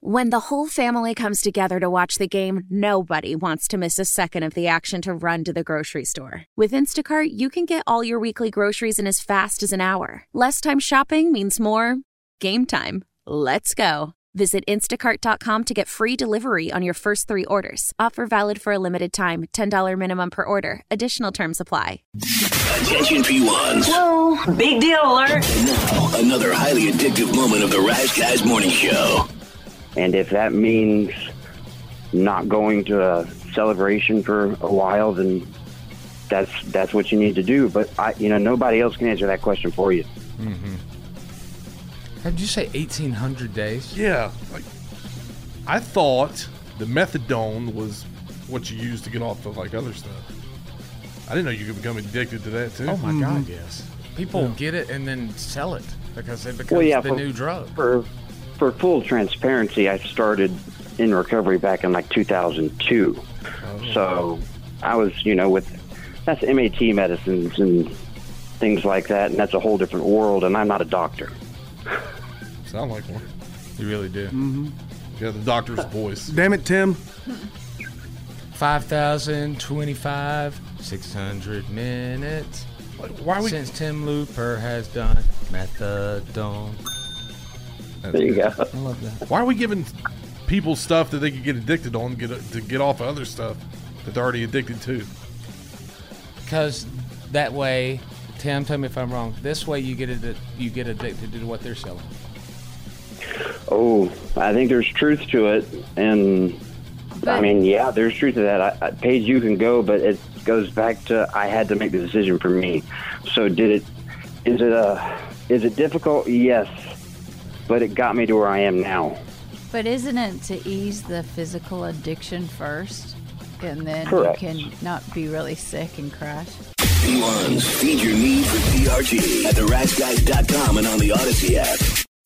When the whole family comes together to watch the game, nobody wants to miss a second of the action to run to the grocery store. With Instacart, you can get all your weekly groceries in as fast as an hour. Less time shopping means more game time. Let's go. Visit instacart.com to get free delivery on your first three orders. Offer valid for a limited time $10 minimum per order. Additional terms apply. Attention P1s. Whoa, big deal alert. Now, another highly addictive moment of the Rise Guys Morning Show. And if that means not going to a celebration for a while, then that's that's what you need to do. But I, you know, nobody else can answer that question for you. Hmm. Did you say 1,800 days? Yeah, like I thought the methadone was what you use to get off of like other stuff. I didn't know you could become addicted to that too. Oh my God, yes. People get it and then sell it because it becomes Well, yeah, the for- new drug. For for full transparency, I started in recovery back in like 2002. So I was, you know, with that's MAT medicines and things like that, and that's a whole different world. And I'm not a doctor. Sound like one. You really do. Mm-hmm. You got the doctor's voice. Damn it, Tim. 5,025, 600 minutes Why are we? since Tim Looper has done methadone. There you go. I love that. Why are we giving people stuff that they could get addicted on to get to get off of other stuff that they're already addicted to? Because that way, Tim, tell me if I'm wrong. This way, you get it. You get addicted to what they're selling. Oh, I think there's truth to it, and I mean, yeah, there's truth to that. I, I, Paige, you can go, but it goes back to I had to make the decision for me. So, did it? Is it a? Is it difficult? Yes, but it got me to where I am now. But isn't it to ease the physical addiction first? And then Correct. you can not be really sick and crash? P1s, feed your need for TRT at theriseguys.com and on the Odyssey app.